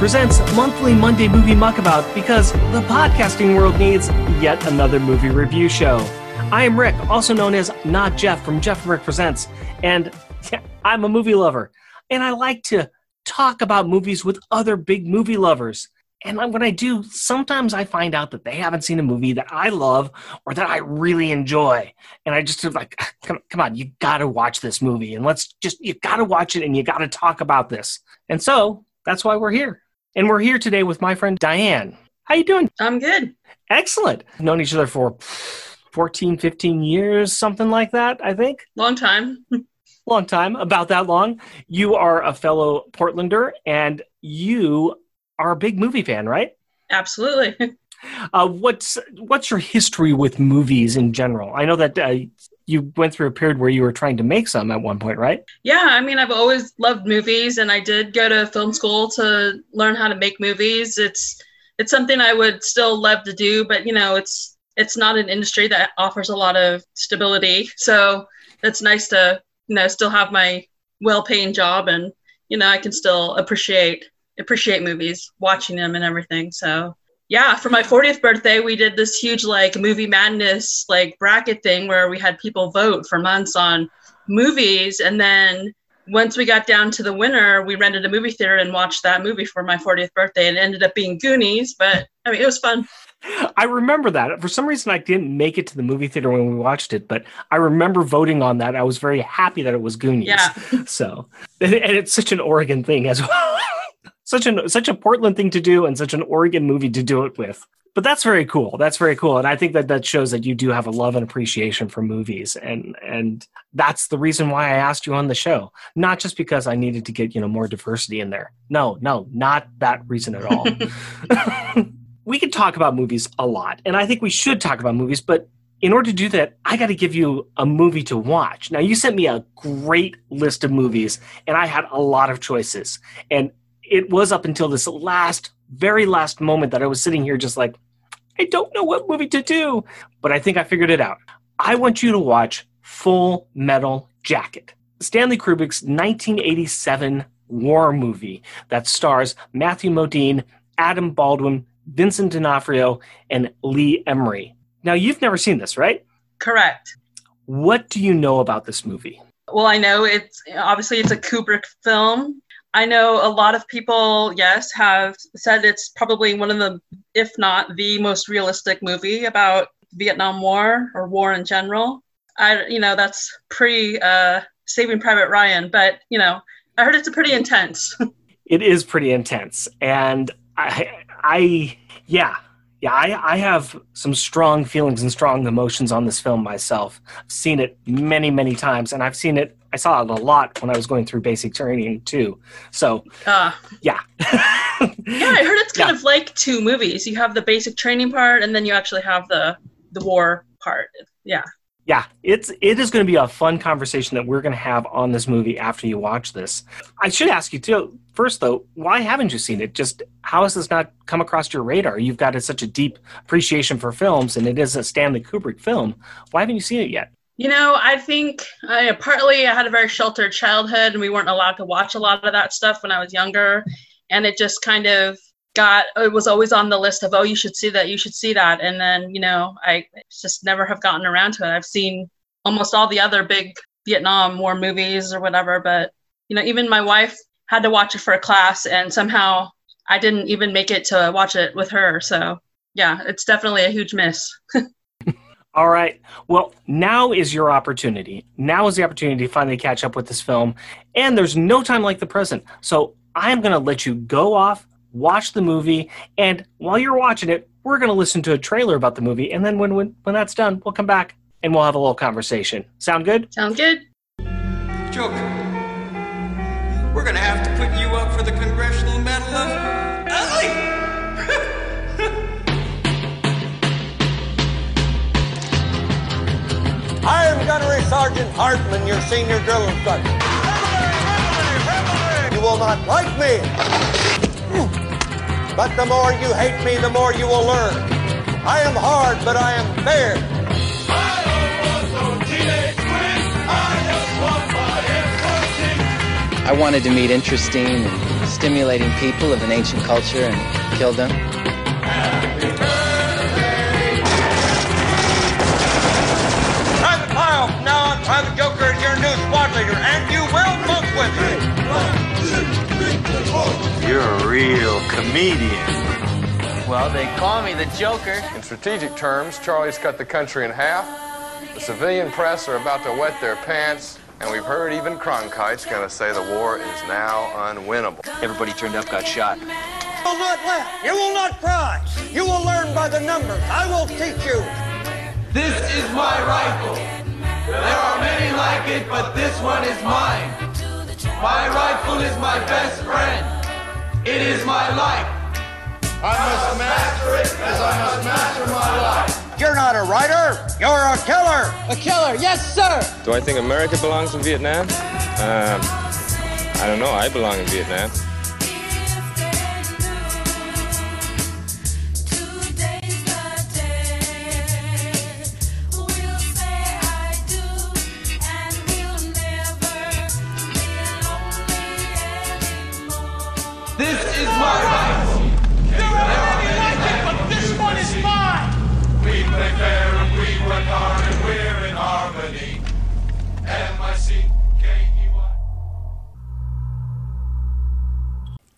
Presents monthly Monday Movie Muckabout because the podcasting world needs yet another movie review show. I am Rick, also known as Not Jeff from Jeff and Rick Presents, and I'm a movie lover, and I like to talk about movies with other big movie lovers. And when I do, sometimes I find out that they haven't seen a movie that I love or that I really enjoy. And I just like, come, come on, you got to watch this movie. And let's just, you got to watch it and you got to talk about this. And so that's why we're here. And we're here today with my friend Diane. How you doing? I'm good. Excellent. Known each other for 14, 15 years, something like that, I think. Long time. long time, about that long. You are a fellow Portlander and you are a big movie fan, right? Absolutely. Uh, what's what's your history with movies in general? I know that uh, you went through a period where you were trying to make some at one point, right? Yeah, I mean, I've always loved movies, and I did go to film school to learn how to make movies. It's it's something I would still love to do, but you know, it's it's not an industry that offers a lot of stability. So it's nice to you know still have my well-paying job, and you know, I can still appreciate appreciate movies, watching them and everything. So yeah, for my 40th birthday, we did this huge like movie madness like bracket thing where we had people vote for months on movies. And then once we got down to the winner, we rented a movie theater and watched that movie for my 40th birthday. And it ended up being Goonies, but I mean, it was fun. I remember that. For some reason, I didn't make it to the movie theater when we watched it, but I remember voting on that. I was very happy that it was Goonies. Yeah. So, and it's such an Oregon thing as well such an such a Portland thing to do and such an Oregon movie to do it with. But that's very cool. That's very cool, and I think that that shows that you do have a love and appreciation for movies, and and that's the reason why I asked you on the show. Not just because I needed to get you know more diversity in there. No, no, not that reason at all. we could talk about movies a lot, and I think we should talk about movies, but in order to do that, I got to give you a movie to watch. Now, you sent me a great list of movies, and I had a lot of choices. And it was up until this last, very last moment that I was sitting here just like, I don't know what movie to do. But I think I figured it out. I want you to watch Full Metal Jacket, Stanley Kubrick's 1987 war movie that stars Matthew Modine, Adam Baldwin, Vincent D'Onofrio, and Lee Ermey. Now, you've never seen this, right? Correct. What do you know about this movie? Well, I know it's obviously it's a Kubrick film. I know a lot of people, yes, have said it's probably one of the, if not the most realistic movie about Vietnam War or war in general. I, you know, that's pre uh, Saving Private Ryan, but you know, I heard it's a pretty intense. it is pretty intense, and I, I, yeah, yeah, I, I have some strong feelings and strong emotions on this film myself. I've seen it many, many times, and I've seen it. I saw it a lot when I was going through basic training too. So, uh, yeah, yeah, I heard it's kind yeah. of like two movies. You have the basic training part, and then you actually have the the war part. Yeah yeah, it's it is going to be a fun conversation that we're going to have on this movie after you watch this. I should ask you too. First, though, why haven't you seen it? Just how has this not come across your radar? You've got a, such a deep appreciation for films, and it is a Stanley Kubrick film. Why haven't you seen it yet? You know, I think uh, partly I had a very sheltered childhood, and we weren't allowed to watch a lot of that stuff when I was younger, and it just kind of got it was always on the list of oh you should see that you should see that and then you know i just never have gotten around to it i've seen almost all the other big vietnam war movies or whatever but you know even my wife had to watch it for a class and somehow i didn't even make it to watch it with her so yeah it's definitely a huge miss All right. Well, now is your opportunity. Now is the opportunity to finally catch up with this film. And there's no time like the present. So I am going to let you go off, watch the movie, and while you're watching it, we're going to listen to a trailer about the movie, and then when, when when that's done, we'll come back and we'll have a little conversation. Sound good? Sound good. Joker, we're going to have to put you up for the Congressional Medal of Ugly. I am Gunnery Sergeant Hartman, your senior drill instructor. You will not like me. But the more you hate me, the more you will learn. I am hard, but I am fair. I wanted to meet interesting and stimulating people of an ancient culture and killed them. Private Pyle, from now on, Private Joker is your new squad leader, and you will bunk with me. You're a real comedian. Well, they call me the Joker. In strategic terms, Charlie's cut the country in half. The civilian press are about to wet their pants, and we've heard even Cronkite's going to say the war is now unwinnable. Everybody turned up got shot. You will not laugh. You will not cry. You will learn by the numbers. I will teach you. This is my rifle. There are many like it, but this one is mine. My rifle is my best friend. It is my life. I must master it as I must master my life. You're not a writer. You're a killer. A killer, yes, sir! Do I think America belongs in Vietnam? Um, I don't know. I belong in Vietnam. This is my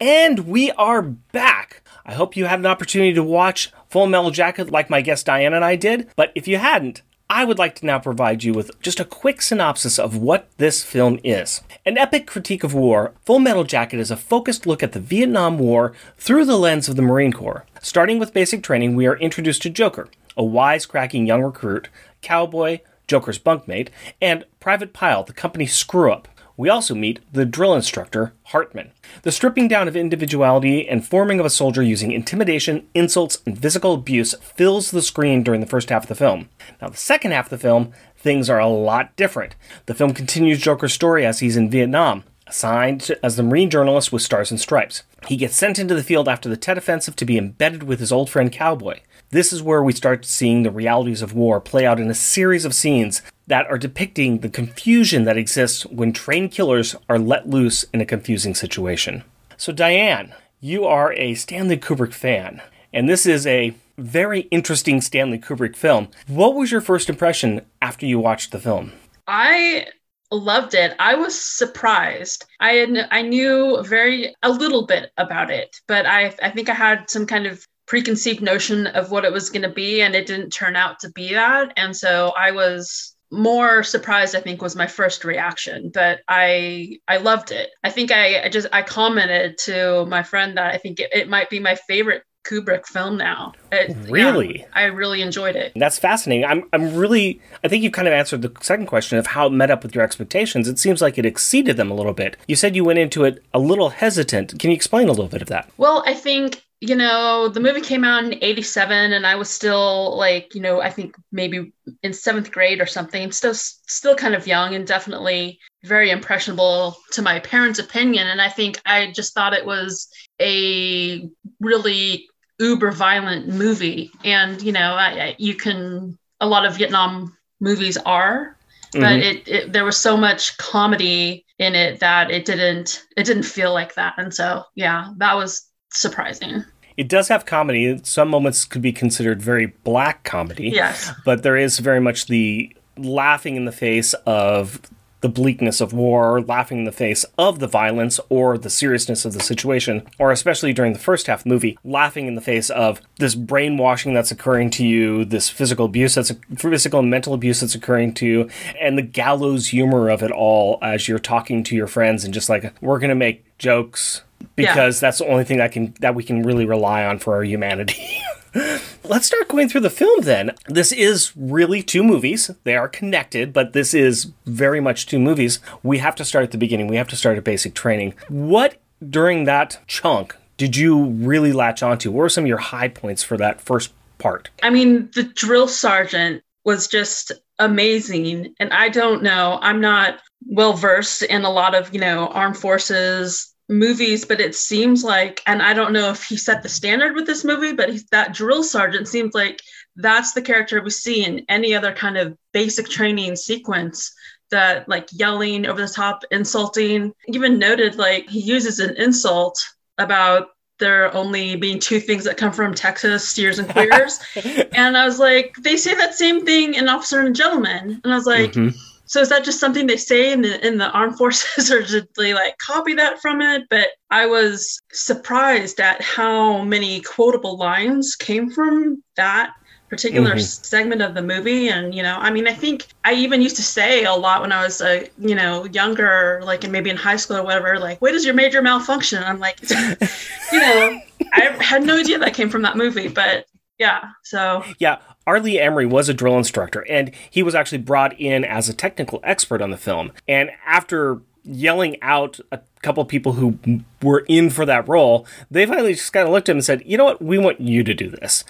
And we are back. I hope you had an opportunity to watch Full Metal Jacket like my guest Diane and I did. But if you hadn't, I would like to now provide you with just a quick synopsis of what this film is. An epic critique of war, Full Metal Jacket is a focused look at the Vietnam War through the lens of the Marine Corps. Starting with basic training, we are introduced to Joker, a wisecracking young recruit, cowboy, Joker's bunkmate, and Private Pyle, the company's screw up. We also meet the drill instructor, Hartman. The stripping down of individuality and forming of a soldier using intimidation, insults, and physical abuse fills the screen during the first half of the film. Now, the second half of the film, things are a lot different. The film continues Joker's story as he's in Vietnam, assigned as the Marine journalist with Stars and Stripes. He gets sent into the field after the Tet Offensive to be embedded with his old friend Cowboy. This is where we start seeing the realities of war play out in a series of scenes that are depicting the confusion that exists when trained killers are let loose in a confusing situation. So, Diane, you are a Stanley Kubrick fan, and this is a very interesting Stanley Kubrick film. What was your first impression after you watched the film? I loved it. I was surprised. I had, I knew very a little bit about it, but I I think I had some kind of preconceived notion of what it was going to be and it didn't turn out to be that. And so I was more surprised i think was my first reaction but i i loved it i think i, I just i commented to my friend that i think it, it might be my favorite kubrick film now It- Really? yeah, i really enjoyed it That's fascinating. I'm, I'm really, I think you've kind of answered the second question of how it met up with your expectations. It seems like it exceeded them a little bit. You said you went into it a little hesitant. Can you explain a little bit of that? Well, I think, you know, the movie came out in 87 and I was still like, you know, I think maybe in 7th grade or something, still still kind of young and definitely very impressionable to my parents' opinion. And I think I just thought it was a really uber violent movie. And, you know, I, I, you can a lot of Vietnam movies are but Mhm. it, it there was so much comedy in it that it didn't it didn't feel like that. And so yeah that was surprising It does have comedy. Some moments could be considered very black comedy. Yes. But there is very much the laughing in the face of the bleakness of war, laughing in the face of the violence or the seriousness of the situation, or especially during the first half of the movie, laughing in the face of this brainwashing that's occurring to you, this physical abuse that's physical and mental abuse that's occurring to you, and the gallows humor of it all as you're talking to your friends and just like, we're going to make jokes because that's the only thing that can that we can really rely on for our humanity. Let's start going through the film then. This is really two movies. They are connected, but this is very much two movies. We have to start at the beginning. We have to start at basic training. What during that chunk did you really latch onto? What were some of your high points for that first part? i mean the drill sergeant was just amazing and i don't know i'm not well versed in a lot of you know armed forces movies but it seems like and i don't know if he set the standard with this movie but he's, that drill sergeant seems like that's the character we see in any other kind of basic training sequence that like yelling over the top, insulting. Even noted like he uses an insult about there only being two things that come from Texas, steers and queers. and I was like, they say that same thing in Officer and Gentleman. And I was like, Mhm. So is that just something they say in the in the armed forces, or did they like copy that from it? But I was surprised at how many quotable lines came from that particular Mhm. segment of the movie. And you know, I mean, I think I even used to say a lot when I was uh, you know younger, like and maybe in high school or whatever, like, "Where does your major malfunction?" And I'm like, you know, I had no idea that came from that movie, but yeah, so Yeah, R. Lee Ermey was a drill instructor, and he was actually brought in as a technical expert on the film. And after yelling out a couple people who were in for that role, they finally just kind of looked at him and said, "You know what? We want you to do this."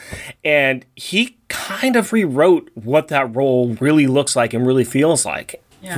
And he kind of rewrote what that role really looks like and really feels like Yeah.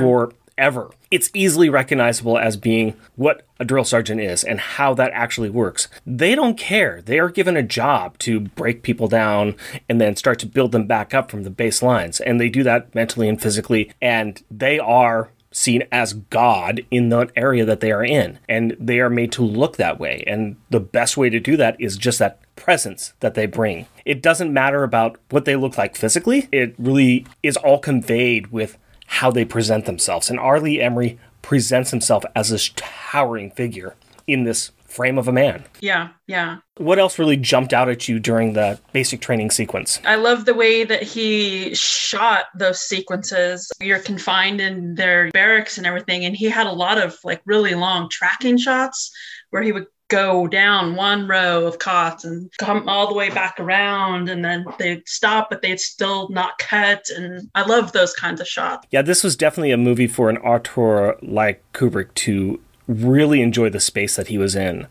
Forever. It's easily recognizable as being what a drill sergeant is and how that actually works. They don't care. They are given a job to break people down and then start to build them back up from the baselines. And they do that mentally and physically. And they are seen as God in the area that they are in. And they are made to look that way. And the best way to do that is just that presence that they bring. It doesn't matter about what they look like physically, it really is all conveyed with how they present themselves. And R. Lee Ermey presents himself as this towering figure in this frame of a man. yeah, yeah. What else really jumped out at you during the basic training sequence? I love the way that he shot those sequences. You're confined in their barracks and everything, and he had a lot of like really long tracking shots where he would go down one row of cots and come all the way back around and then they'd stop but they'd still not cut and I love those kinds of shots. Yeah, this was definitely a movie for an auteur like Kubrick to really enjoy the space that he was in.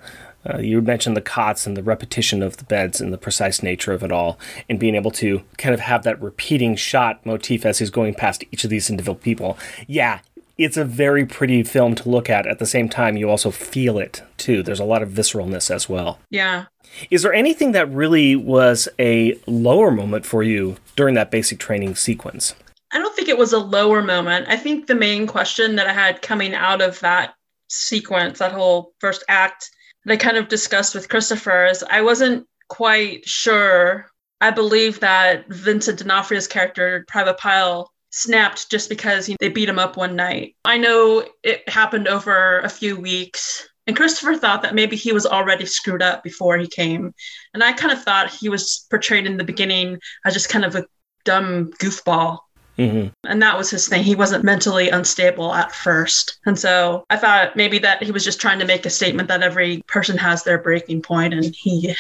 Uh, you mentioned the cots and the repetition of the beds and the precise nature of it all, and being able to kind of have that repeating shot motif as he's going past each of these individual people. Yeah, it's a very pretty film to look at. At the same time, you also feel it too. There's a lot of visceralness as well. Yeah. Is there anything that really was a lower moment for you during that basic training sequence? I don't think it was a lower moment. I think the main question that I had coming out of that sequence, that whole first act, that I kind of discussed with Christopher is I wasn't quite sure. I believe that Vincent D'Onofrio's character, Private Pyle, snapped just because he, they beat him up one night. I know it happened over a few weeks. And Christopher thought that maybe he was already screwed up before he came. And I kind of thought he was portrayed in the beginning as just kind of a dumb goofball. Mm-hmm. And that was his thing. He wasn't mentally unstable at first. And so I thought maybe that he was just trying to make a statement that every person has their breaking point and he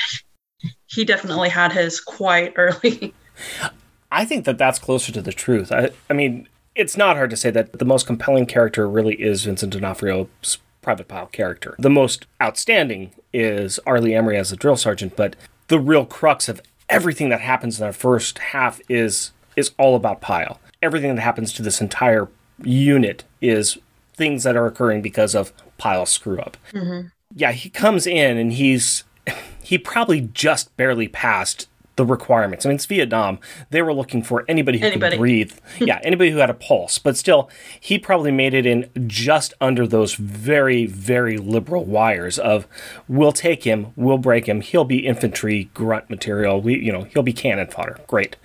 he definitely had his quite early. I think that that's closer to the truth. I, I mean, it's not hard to say that the most compelling character really is Vincent D'Onofrio's Private Pyle character. The most outstanding is R. Lee Ermey as a drill sergeant, but the real crux of everything that happens in that first half is is all about Pyle. Everything that happens to this entire unit is things that are occurring because of Pyle's screw up. Mm-hmm. Yeah, he comes in and he's he probably just barely passed the requirements. I mean, it's Vietnam. They were looking for anybody who Anybody. could breathe. yeah, anybody who had a pulse. But still, he probably made it in just under those very, very liberal wires of we'll take him, we'll break him, he'll be infantry grunt material. We you know, he'll be cannon fodder. Great.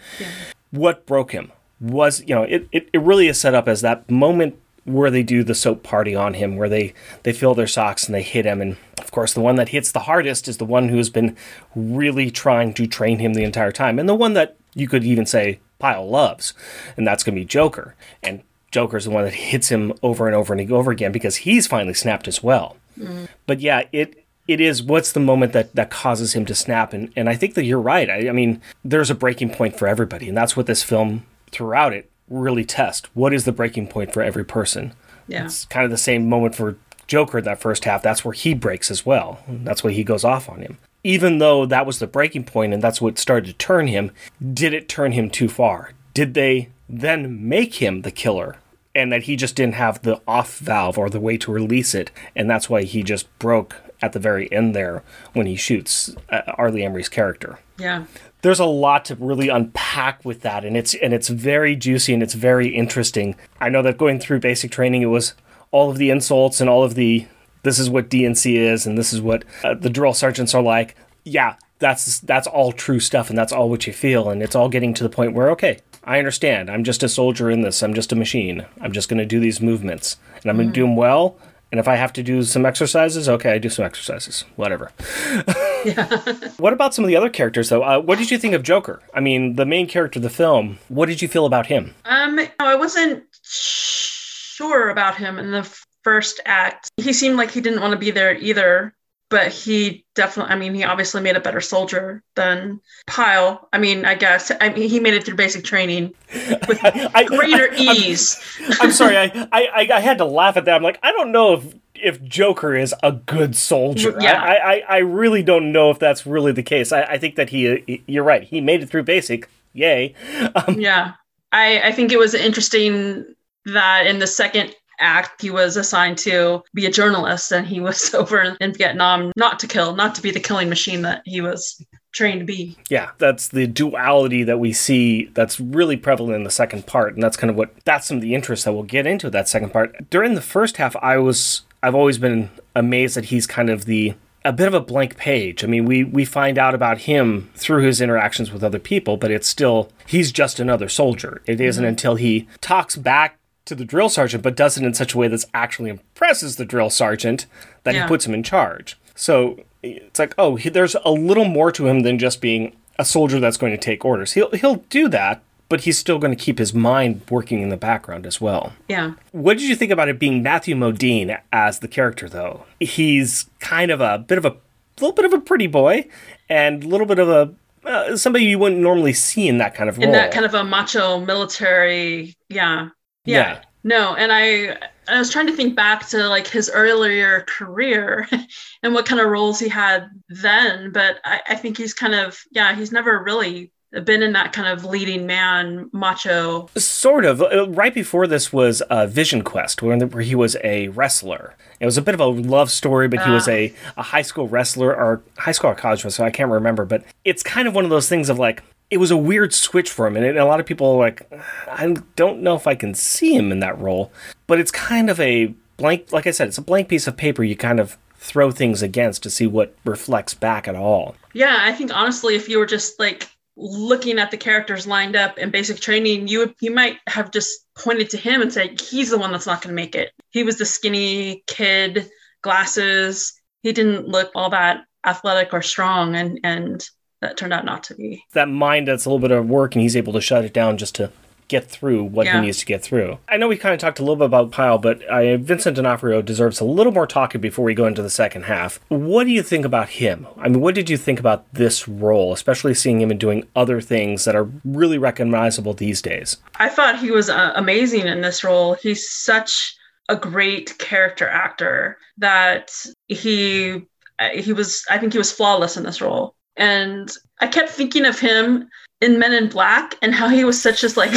What broke him was, you know, it, it, it really is set up as that moment where they do the soap party on him, where they, they fill their socks and they hit him. And of course, the one that hits the hardest is the one who's been really trying to train him the entire time. And the one that you could even say Pyle loves, and that's going to be Joker. And Joker's the one that hits him over and over and over again because he's finally snapped as well. Mm. But yeah, it it is what's the moment that that causes him to snap and and I think that you're right. I, I mean, there's a breaking point for everybody, and that's what this film throughout it really test. What is the breaking point for every person? Yeah. It's kind of the same moment for Joker in that first half. That's where he breaks as well. That's why he goes off on him. Even though that was the breaking point and that's what started to turn him, did it turn him too far? Did they then make him the killer? And that he just didn't have the off valve or the way to release it, and that's why he just broke at the very end there when he shoots uh, R. Lee Ermey's character. Yeah. There's a lot to really unpack with that and it's and it's very juicy and it's very interesting. I know that going through basic training it was all of the insults and all of the this is what dnc is and this is what uh, the drill sergeants are like. Yeah that's that's all true stuff and that's all what you feel and it's all getting to the point where okay i understand. I'm just a soldier in this. I'm just a machine. I'm just going to do these movements and i'm going to do them well and if I have to do some exercises, okay, I do some exercises. Whatever. yeah. what about some of the other characters, though? Uh, what did you think of Joker? I mean, the main character of the film. What did you feel about him? Um, no, I wasn't sure about him in the first act. He seemed like he didn't want to be there either, but he definitely, I mean, he obviously made a better soldier than Pyle. I mean, I guess, I mean, he made it through basic training with I- greater I- ease. I'm sorry, I, I I- I had to laugh at that. I'm like, I don't know if if Joker is a good soldier. Yeah. I, I, I really don't know if that's really the case. I, I think that he, he- you're right. He made it through basic. Yay. Um, yeah I, I think it was interesting that in the second act he was assigned to be a journalist and he was over in vietnam not to kill not to be the killing machine that he was trained to be Yeah, that's the duality that we see that's really prevalent in the second part. And that's kind of what that's some of the interest that we'll get into that second part. During the first half, I was I've always been amazed that he's kind of the a bit of a blank page. I mean, we we find out about him through his interactions with other people, but it's still he's just another soldier. It isn't mm-hmm. until he talks back to the drill sergeant, but does it in such a way that's actually impresses the drill sergeant that Yeah. he puts him in charge. So it's like, oh, he, there's a little more to him than just being a soldier that's going to take orders. He'll he'll do that, but he's still going to keep his mind working in the background as well. yeah What did you think about it being Matthew Modine as the character, though? He's kind of a bit of a little bit of a pretty boy, and a little bit of a uh, somebody you wouldn't normally see in that kind of role. in that kind of a macho military yeah yeah, Yeah. no and i i was trying to think back to like his earlier career and what kind of roles he had then but I, I think he's kind of yeah he's never really been in that kind of leading man macho Sort of. Uh, Right before this was uh, Vision Quest, where, where he was a wrestler. It was a bit of a love story, but he was Ah. a, a high school wrestler or high school or college wrestler. So I can't remember, but it's kind of one of those things of like it was a weird switch for him, and, it, a lot of people are like, I don't know if I can see him in that role, but it's kind of a blank. Like I said, it's a blank piece of paper. You kind of throw things against to see what reflects back at all. Yeah, I think honestly, if you were just like looking at the characters lined up in basic training, you would you might have just pointed to him and said he's the one that's not going to make it. He was the skinny kid, glasses. He didn't look all that athletic or strong, and and that turned out not to be. that mind that's a little bit of work and he's able to shut it down just to get through what Yeah. he needs to get through. I know we kind of talked a little bit about Pyle, but uh, Vincent D'Onofrio deserves a little more talking before we go into the second half. What do you think about him? I mean, what did you think about this role, especially seeing him and doing other things that are really recognizable these days? I thought he was uh, amazing in this role. He's such a great character actor that he uh, he was I think he was flawless in this role. And I kept thinking of him in Men in Black and how he was such just like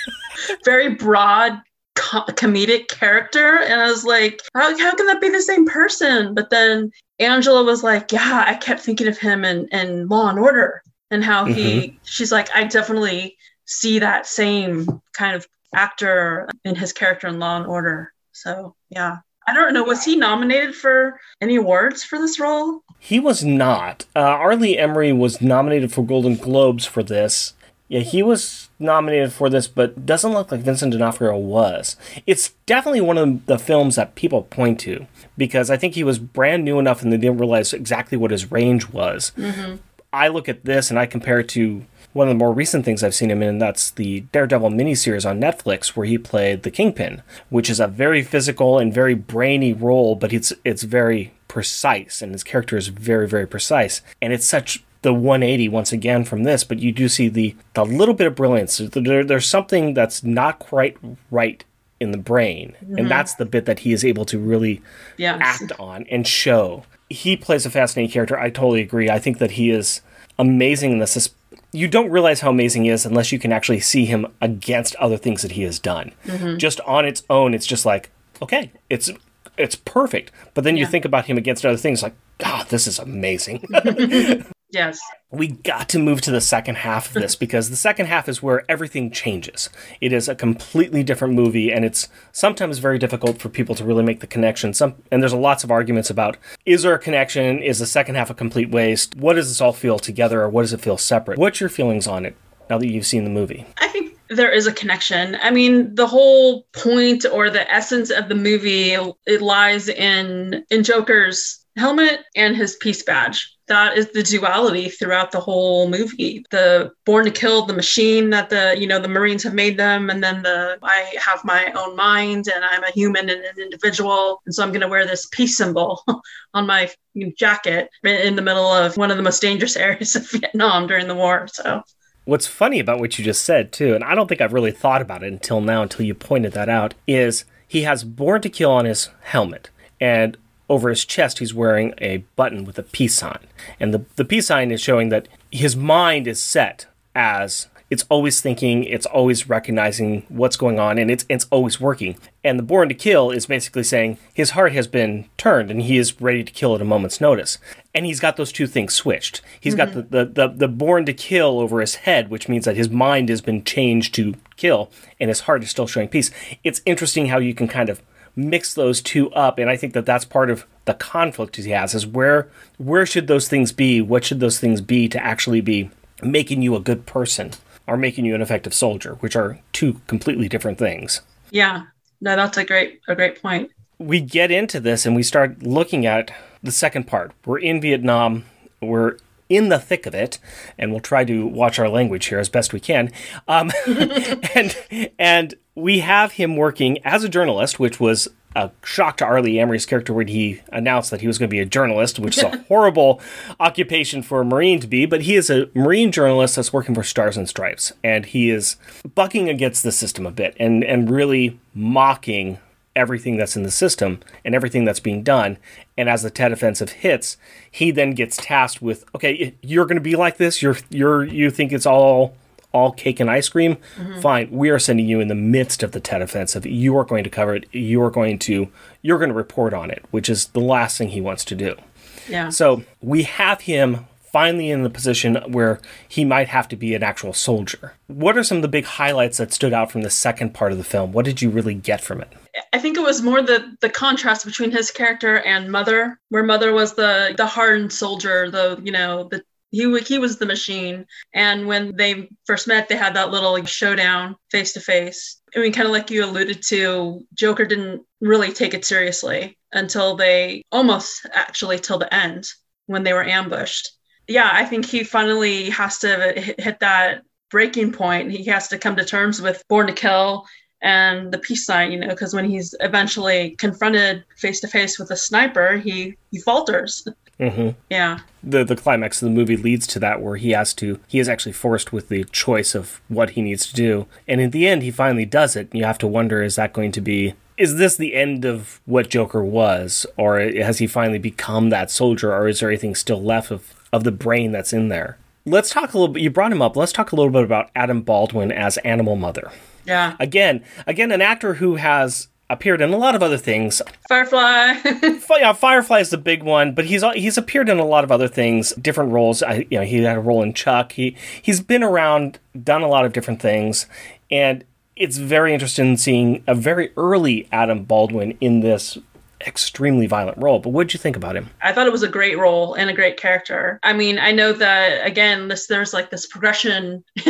very broad co- comedic character and I was like how, how can that be the same person? But then Angela was like, yeah, I kept thinking of him in, in Law and Order and how he mm-hmm. she's like I definitely see that same kind of actor in his character in Law and Order. So yeah. I don't know. Was he nominated for any awards for this role? He was not. Uh, R. Lee Ermey was nominated for Golden Globes for this. Yeah, he was nominated for this, but doesn't look like Vincent D'Onofrio was. It's definitely one of the films that people point to because I think he was brand new enough and they didn't realize exactly what his range was. I look at this and I compare it to one of the more recent things I've seen him in, and that's the Daredevil miniseries on Netflix, where he played the Kingpin, which is a very physical and very brainy role, but it's it's very precise, and his character is very very precise, and it's such the 180 once again from this, but you do see the the little bit of brilliance. There, there's something that's not quite right in the brain, and mm-hmm. that's the bit that he is able to really Yes. act on and show. He plays a fascinating character. I totally agree. I think that he is amazing in this. This- You don't realize how amazing he is unless you can actually see him against other things that he has done. Mm-hmm. Just on its own, it's just like, okay, it's it's perfect. But then you think about him against other things like, God, this is amazing. Yes. we got to move to the second half of this because the second half is where everything changes. It is a completely different movie, and it's sometimes very difficult for people to really make the connection. Some and there's lots of arguments about is there a connection? Is the second half a complete waste? What does this all feel together, or what does it feel separate? What's your feelings on it now that you've seen the movie? I think there is a connection. I mean, the whole point or the essence of the movie it lies in in Joker's helmet and his peace badge. That is the duality throughout the whole movie. The born to kill, the machine that the you know the Marines have made them, and then the I have my own mind and I'm a human and an individual, and so I'm going to wear this peace symbol on my jacket in the middle of one of the most dangerous areas of Vietnam during the war. So What's funny about what you just said, too, and I don't think I've really thought about it until now, until you pointed that out, is he has Born to Kill on his helmet. And over his chest, he's wearing a button with a peace sign. And the, the peace sign is showing that his mind is set as it's always thinking, it's always recognizing what's going on, and it's, it's always working. And the Born to Kill is basically saying his heart has been turned and he is ready to kill at a moment's notice. And he's got those two things switched. He's got mm-hmm. the, the, the, the Born to Kill over his head, which means that his mind has been changed to kill, and his heart is still showing peace. It's interesting how you can kind of mix those two up and i think that that's part of the conflict he has is where where should those things be what should those things be to actually be making you a good person or making you an effective soldier which are two completely different things yeah, no, that's a great a great point. we get into this and we start looking at the second part we're in vietnam we're in the thick of it, and we'll try to watch our language here as best we can. Um, and and we have him working as a journalist, which was a shock to R. Lee Ermey's character when he announced that he was going to be a journalist, which is a horrible occupation for a Marine to be. But he is a Marine journalist that's working for Stars and Stripes, and he is bucking against the system a bit and and really mocking everything that's in the system and everything that's being done. And as the Tet offensive hits, he then gets tasked with, okay, you're going to be like this. You're you're you think it's all all cake and ice cream. Mm-hmm. Fine, we are sending you in the midst of the Tet offensive. You are going to cover it. You are going to you're going to report on it, which is the last thing he wants to do. Yeah. So we have him finally in the position where he might have to be an actual soldier. What are some of the big highlights that stood out from the second part of the film? What did you really get from it? I think it was more the the contrast between his character and Mother, where Mother was the the hardened soldier, the you know the he he was the machine, and when they first met, they had that little like, showdown face to face. I mean, kind of like you alluded to, Joker didn't really take it seriously until they almost actually till the end when they were ambushed. Yeah, I think he finally has to hit, hit that breaking point. He has to come to terms with Born to Kill and the peace sign, you know, because when he's eventually confronted face to face with a sniper, he he falters. Mm-hmm. Yeah, the the climax of the movie leads to that where he has to he is actually forced with the choice of what he needs to do. And in the end he finally does it. And you have to wonder is that going to be is this the end of what joker was? Or has he finally become that soldier? Or is there anything still left of of the brain that's in there let's talk a little bit you brought him up let's talk a little bit about adam baldwin as animal mother yeah. again again an actor who has appeared in a lot of other things Firefly. Yeah, Firefly is the big one, but he's he's appeared in a lot of other things, different roles. I, you know, he had a role in Chuck. He he's been around, done a lot of different things, and it's very interesting seeing a very early Adam Baldwin in this extremely violent role. But what did you think about him? I thought it was a great role and a great character. I mean, I know that again, this there's like this progression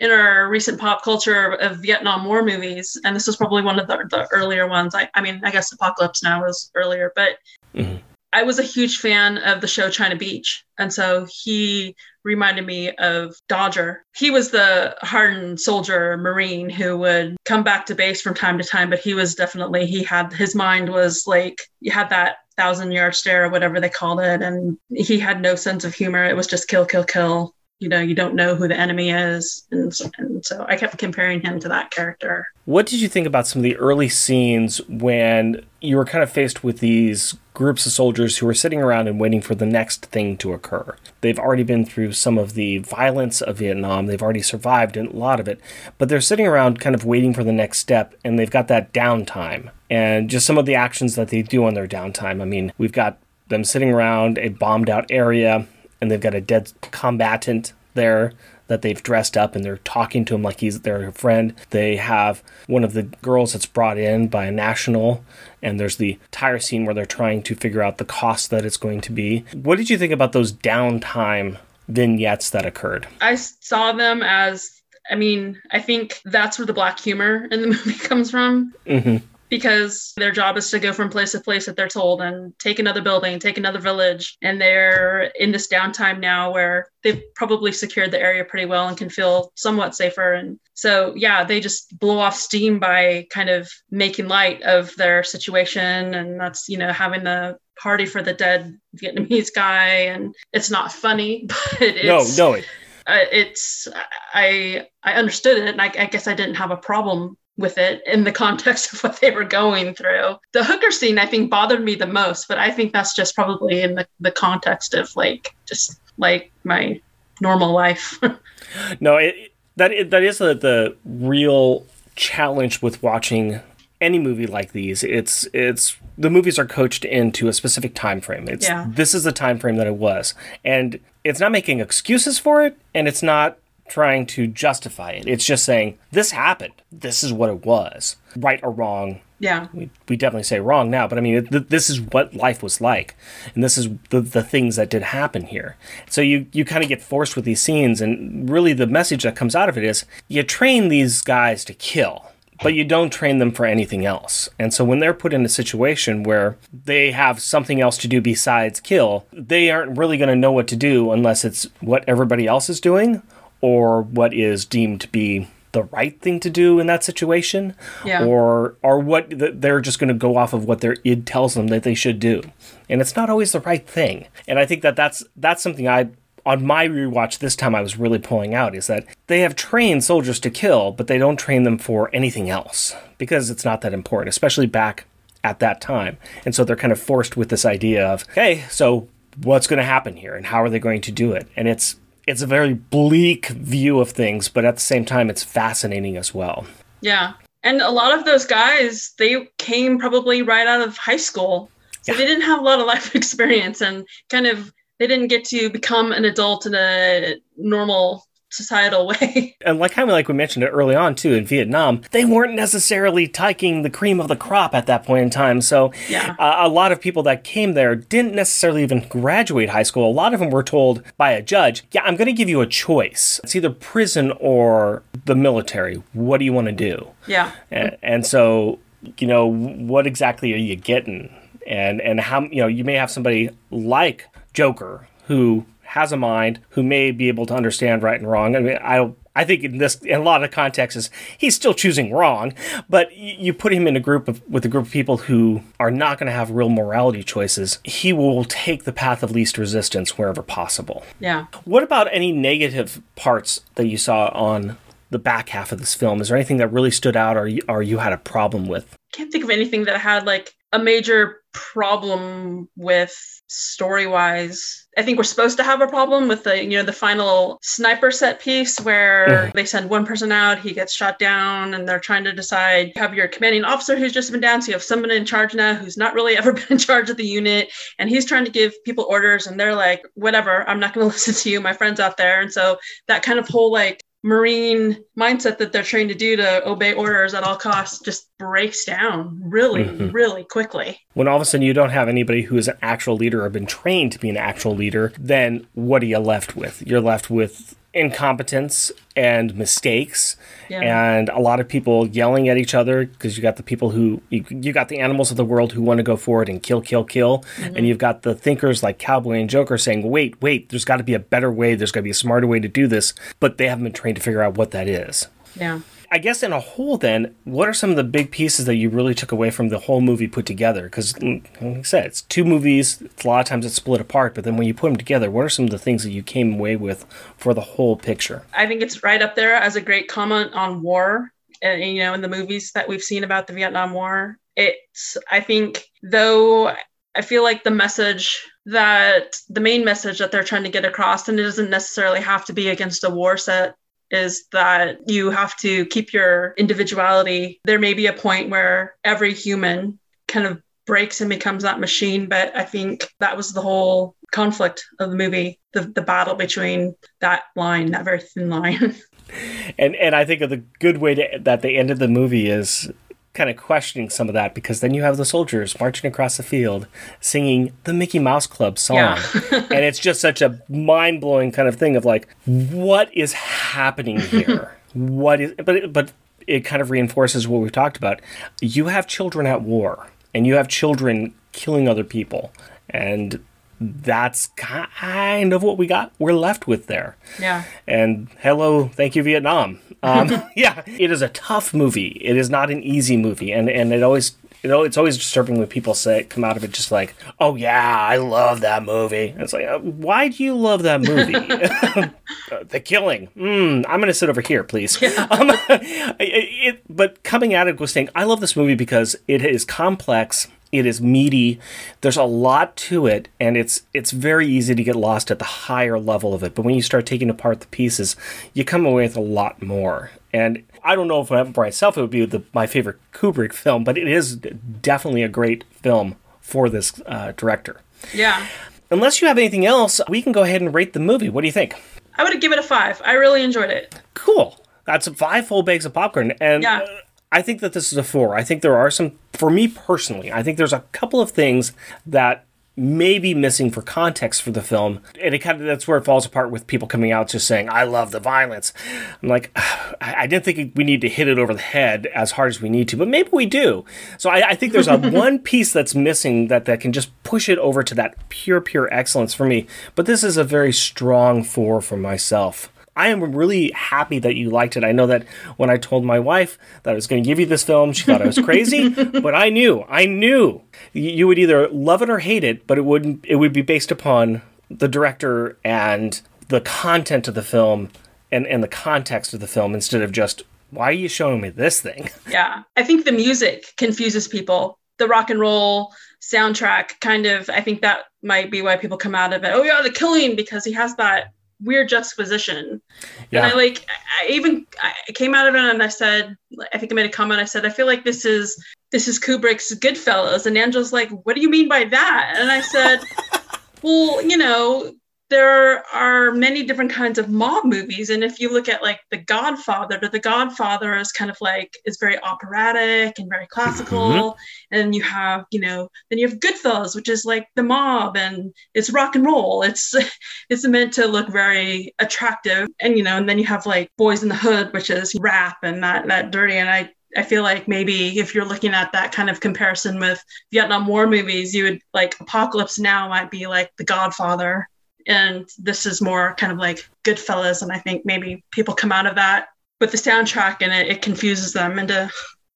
in our recent pop culture of Vietnam War movies, and this was probably one of the, the earlier ones. I, I mean, I guess Apocalypse Now was earlier, but mm-hmm. I was a huge fan of the show China Beach, and so he reminded me of Dodger. He was the hardened soldier marine who would come back to base from time to time, but he was definitely he had his mind was like you had that thousand yard stare or whatever they called it, and he had no sense of humor. It was just kill, kill, kill. You know, you don't know who the enemy is, and, so- and so I kept comparing him to that character. What did you think about some of the early scenes when you were kind of faced with these groups of soldiers who were sitting around and waiting for the next thing to occur? They've already been through some of the violence of Vietnam, they've already survived a lot of it, but they're sitting around kind of waiting for the next step and they've got that downtime and just some of the actions that they do on their downtime. I mean, we've got them sitting around a bombed out area and they've got a dead combatant there that they've dressed up and they're talking to him like he's their friend. They have one of the girls that's brought in by a national, and there's the tire scene where they're trying to figure out the cost that it's going to be. What did you think about those downtime vignettes that occurred? I saw them as I mean, I think that's where the black humor in the movie comes from. Mm-hmm. Because their job is to go from place to place that they're told and take another building, take another village. And they're in this downtime now where they've probably secured the area pretty well and can feel somewhat safer. And so, yeah, they just blow off steam by kind of making light of their situation. And that's, you know, having the party for the dead Vietnamese guy. And it's not funny, but it's. No, no. It- uh, it's I I understood it, and I, I, guess I didn't have a problem with it in the context of what they were going through. The hooker scene I think bothered me the most, but I think that's just probably in the, the context of like just like my normal life. no, it, that that is the, the real challenge with watching any movie like these. It's it's the movies are coached into a specific time frame. It's yeah. this is the time frame that it was. And it's not making excuses for it and it's not trying to justify it. It's just saying this happened. This is what it was. Right or wrong. Yeah. We, we definitely say wrong now, but I mean, it, th- this is what life was like. And this is the, the things that did happen here. So you, you kind of get forced with these scenes. And really, the message that comes out of it is you train these guys to kill but you don't train them for anything else. And so when they're put in a situation where they have something else to do besides kill, they aren't really going to know what to do unless it's what everybody else is doing or what is deemed to be the right thing to do in that situation yeah. or or what they're just going to go off of what their id tells them that they should do and it's not always the right thing and i think that that's that's something i on my rewatch this time I was really pulling out is that they have trained soldiers to kill, but they don't train them for anything else because it's not that important, especially back at that time. And so they're kind of forced with this idea of, hey, so what's going to happen here and how are they going to do it? And it's it's a very bleak view of things, but at the same time it's fascinating as well. Yeah. And a lot of those guys, they came probably right out of high school. So yeah. they didn't have a lot of life experience and kind of they didn't get to become an adult in a normal societal way. And like kind of like we mentioned it early on too in Vietnam, they weren't necessarily taking the cream of the crop at that point in time. So yeah. uh, a lot of people that came there didn't necessarily even graduate high school. A lot of them were told by a judge, "Yeah, I'm going to give you a choice. It's either prison or the military. What do you want to do?" Yeah. And, and so, you know, what exactly are you getting? And and how you know you may have somebody like Joker who has a mind, who may be able to understand right and wrong. I mean, I I think in this in a lot of contexts he's still choosing wrong, but you put him in a group of with a group of people who are not going to have real morality choices. He will take the path of least resistance wherever possible. Yeah. What about any negative parts that you saw on the back half of this film? Is there anything that really stood out, or you, or you had a problem with? Can't think of anything that had like a major problem with story wise i think we're supposed to have a problem with the you know the final sniper set piece where mm. they send one person out he gets shot down and they're trying to decide you have your commanding officer who's just been down so you have someone in charge now who's not really ever been in charge of the unit and he's trying to give people orders and they're like whatever i'm not going to listen to you my friends out there and so that kind of whole like marine mindset that they're trained to do to obey orders at all costs just breaks down really mm-hmm. really quickly when all of a sudden you don't have anybody who is an actual leader or been trained to be an actual leader then what are you left with you're left with incompetence and mistakes yeah. and a lot of people yelling at each other because you got the people who you, you, got the animals of the world who want to go forward and kill kill kill. Mm-hmm. and you've got the thinkers like cowboy and joker saying wait wait there's got to be a better way. There's got to be a smarter way to do this. But they haven't been trained to figure out what that is. Yeah I guess in a whole, then, what are some of the big pieces that you really took away from the whole movie put together? Because, mm, like I said, it's two movies. It's a lot of times it's split apart, but then when you put them together, what are some of the things that you came away with for the whole picture? I think it's right up there as a great comment on war. And, you know, in the movies that we've seen about the Vietnam War, it's, I think, though I feel like the message that the main message that they're trying to get across, and it doesn't necessarily have to be against a war set is that you have to keep your individuality. There may be a point where every human kind of breaks and becomes that machine. But I think that was the whole conflict of the movie, the the battle between that line, that very thin line. and and I think of the good way to, that they ended the movie is kind of questioning some of that because then you have the soldiers marching across the field singing the Mickey Mouse Club song. Yeah. and it's just such a mind blowing kind of thing of like, what is happening here? what is, but, but it kind of reinforces what we've talked about. You have children at war and you have children killing other people. And that's kind of what we got. We're left with there. Yeah. And hello, thank you, Vietnam. Um, yeah, it is a tough movie. It is not an easy movie, and and it always. You know, it's always disturbing when people say come out of it just like, "Oh yeah, I love that movie." And it's like, uh, why do you love that movie? the killing. Mm, I'm going to sit over here, please. Um, it, it, but coming at it was saying, I love this movie because it is complex it is meaty there's a lot to it and it's it's very easy to get lost at the higher level of it but when you start taking apart the pieces you come away with a lot more and i don't know if for myself it would be the, my favorite kubrick film but it is definitely a great film for this uh, director Yeah. unless you have anything else we can go ahead and rate the movie what do you think I would give it a five. I really enjoyed it. cool that's five full bags of popcorn and Yeah. I think that this is a four. I think there are some, for me personally, I think there's a couple of things that may be missing for context for the film. And it kind of, that's where it falls apart with people coming out just saying, I love the violence. I'm like, I I didn't think we need to hit it over the head as hard as we need to, but maybe we do. So I, I think there's a one piece that's missing that, that can just push it over to that pure, pure excellence for me. But this is a very strong four for myself. I am really happy that you liked it. I know that when I told my wife that I was going to give you this film, she thought I was crazy, but I knew, I knew you would either love it or hate it, but it wouldn't. It would be based upon the director and the content of the film and and the context of the film instead of just why are you showing me this thing? Yeah. I think the music confuses people. The rock and roll soundtrack kind of, I think that might be why people come out of it. Oh, yeah, the killing, because he has that weird juxtaposition. Yeah. And I like, I even I came out of it and I said, I think I made a comment. I said, I feel like this is this is Kubrick's Goodfellas, and Angela's like, what do you mean by that? And I said, well, you know, there are many different kinds of mob movies, and if you look at like The Godfather, The Godfather is kind of like is very operatic and very classical, mm-hmm. and you have you know then you have Goodfellas, which is like the mob and it's rock and roll. It's it's meant to look very attractive, and you know, and then you have like Boyz n the Hood, which is rap and that that dirty, and I I feel like maybe if you're looking at that kind of comparison with Vietnam War movies, you would like Apocalypse Now might be like The Godfather, and this is more kind of like Goodfellas. And I think maybe people come out of that with the soundtrack and it, it confuses them into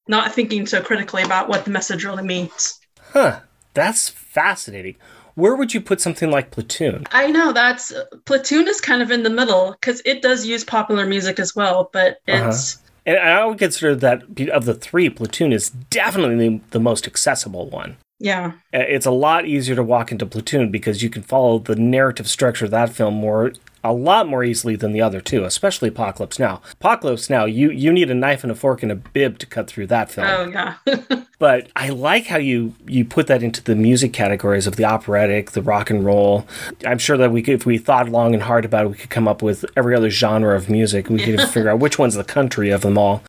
not thinking so critically about what the message really means. Huh. That's fascinating. Where would you put something like Platoon? I know that's Platoon is kind of in the middle because it does use popular music as well, but uh-huh. it's. And I would consider that of the three, Platoon is definitely the most accessible one. Yeah. Uh, It's a lot easier to walk into Platoon because you can follow the narrative structure of that film more a lot more easily than the other two, especially Apocalypse Now. Apocalypse Now, you you need a knife and a fork and a bib to cut through that film. Oh, yeah. But I like how you you put that into the music categories of the operatic, the rock and roll. I'm sure that we could, if we thought long and hard about it, we could come up with every other genre of music. We could figure out which one's the country of them all.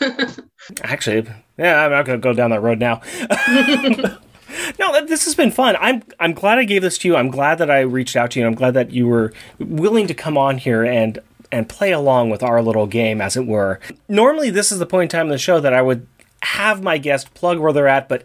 Actually, yeah, I'm not going to go down that road now. this has been fun. I'm I'm glad I gave this to you. I'm glad that I reached out to you. I'm glad that you were willing to come on here and and play along with our little game, as it were. Normally, this is the point in time in the show that I would have my guest plug where they're at, but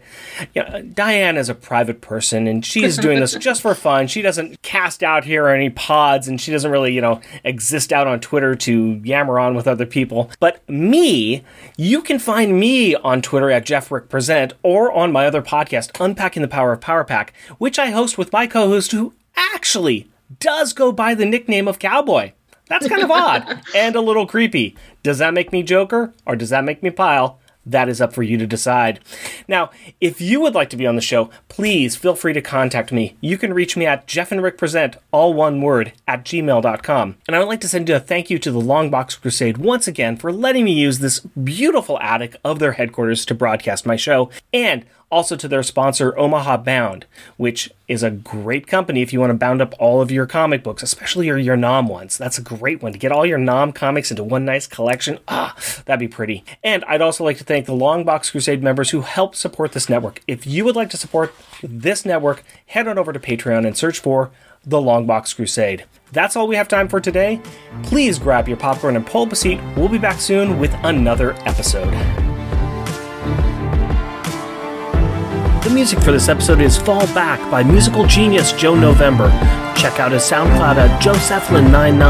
you know, Diane is a private person and she's doing this just for fun. She doesn't cast out here or any pods and she doesn't really, you know, exist out on Twitter to yammer on with other people. But me, you can find me on Twitter at Jeff Rick Present or on my other podcast, Unpacking the Power of Power Pack, which I host with my co-host who actually does go by the nickname of Cowboy. That's kind of odd and a little creepy. Does that make me Joker or does that make me Pyle? That is up for you to decide. Now, if you would like to be on the show, please feel free to contact me. You can reach me at Jeff and Rick Present, all one word, at gmail.com. And I would like to send you a thank you to the Longbox Crusade once again for letting me use this beautiful attic of their headquarters to broadcast my show. And Also to their sponsor, Omaha Bound, which is a great company if you want to bound up all of your comic books, especially your, your Nom ones. That's a great one to get all your Nom comics into one nice collection. Ah, that'd be pretty. And I'd also like to thank the Longbox Crusade members who help support this network. If you would like to support this network, head on over to Patreon and search for the Longbox Crusade. That's all we have time for today. Please grab your popcorn and pull up a seat. We'll be back soon with another episode. Music for this episode is Fall Back by musical genius Joe November. Check out his SoundCloud at Joseflin99.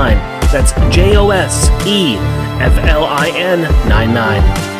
That's J O S E F L I N 99.